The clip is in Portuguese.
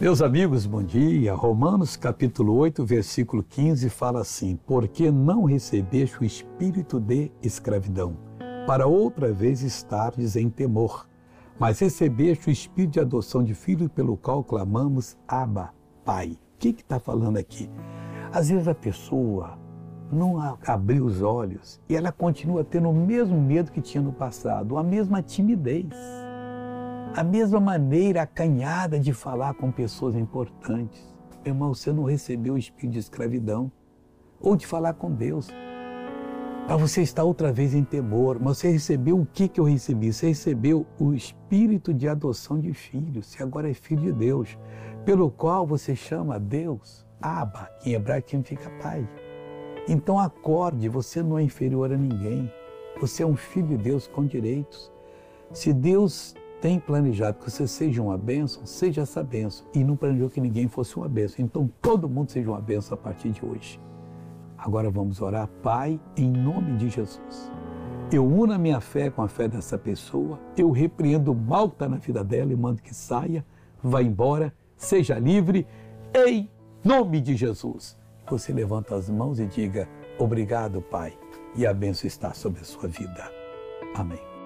Meus amigos, bom dia. Romanos capítulo 8, versículo 15 fala assim: Porque não recebeste o espírito de escravidão, para outra vez estares em temor, mas recebeste o espírito de adoção de filho, pelo qual clamamos, Abba, Pai. O que está falando aqui? Às vezes a pessoa não abriu os olhos e ela continua tendo o mesmo medo que tinha no passado, a mesma timidez a mesma maneira acanhada de falar com pessoas importantes. Meu irmão, você não recebeu o espírito de escravidão ou de falar com Deus. Para você estar outra vez em temor, mas você recebeu o que, que eu recebi? Você recebeu o espírito de adoção de filhos. Você agora é filho de Deus, pelo qual você chama Deus Abba, que em hebraico significa Pai. Então acorde, você não é inferior a ninguém. Você é um filho de Deus com direitos. Se Deus tem planejado que você seja uma bênção, seja essa bênção. E não planejou que ninguém fosse uma bênção. Então todo mundo seja uma bênção a partir de hoje. Agora vamos orar, Pai, em nome de Jesus. Eu uno a minha fé com a fé dessa pessoa, eu repreendo o mal que está na vida dela e mando que saia, vá embora, seja livre, em nome de Jesus. Você levanta as mãos e diga: Obrigado, Pai, e a bênção está sobre a sua vida. Amém.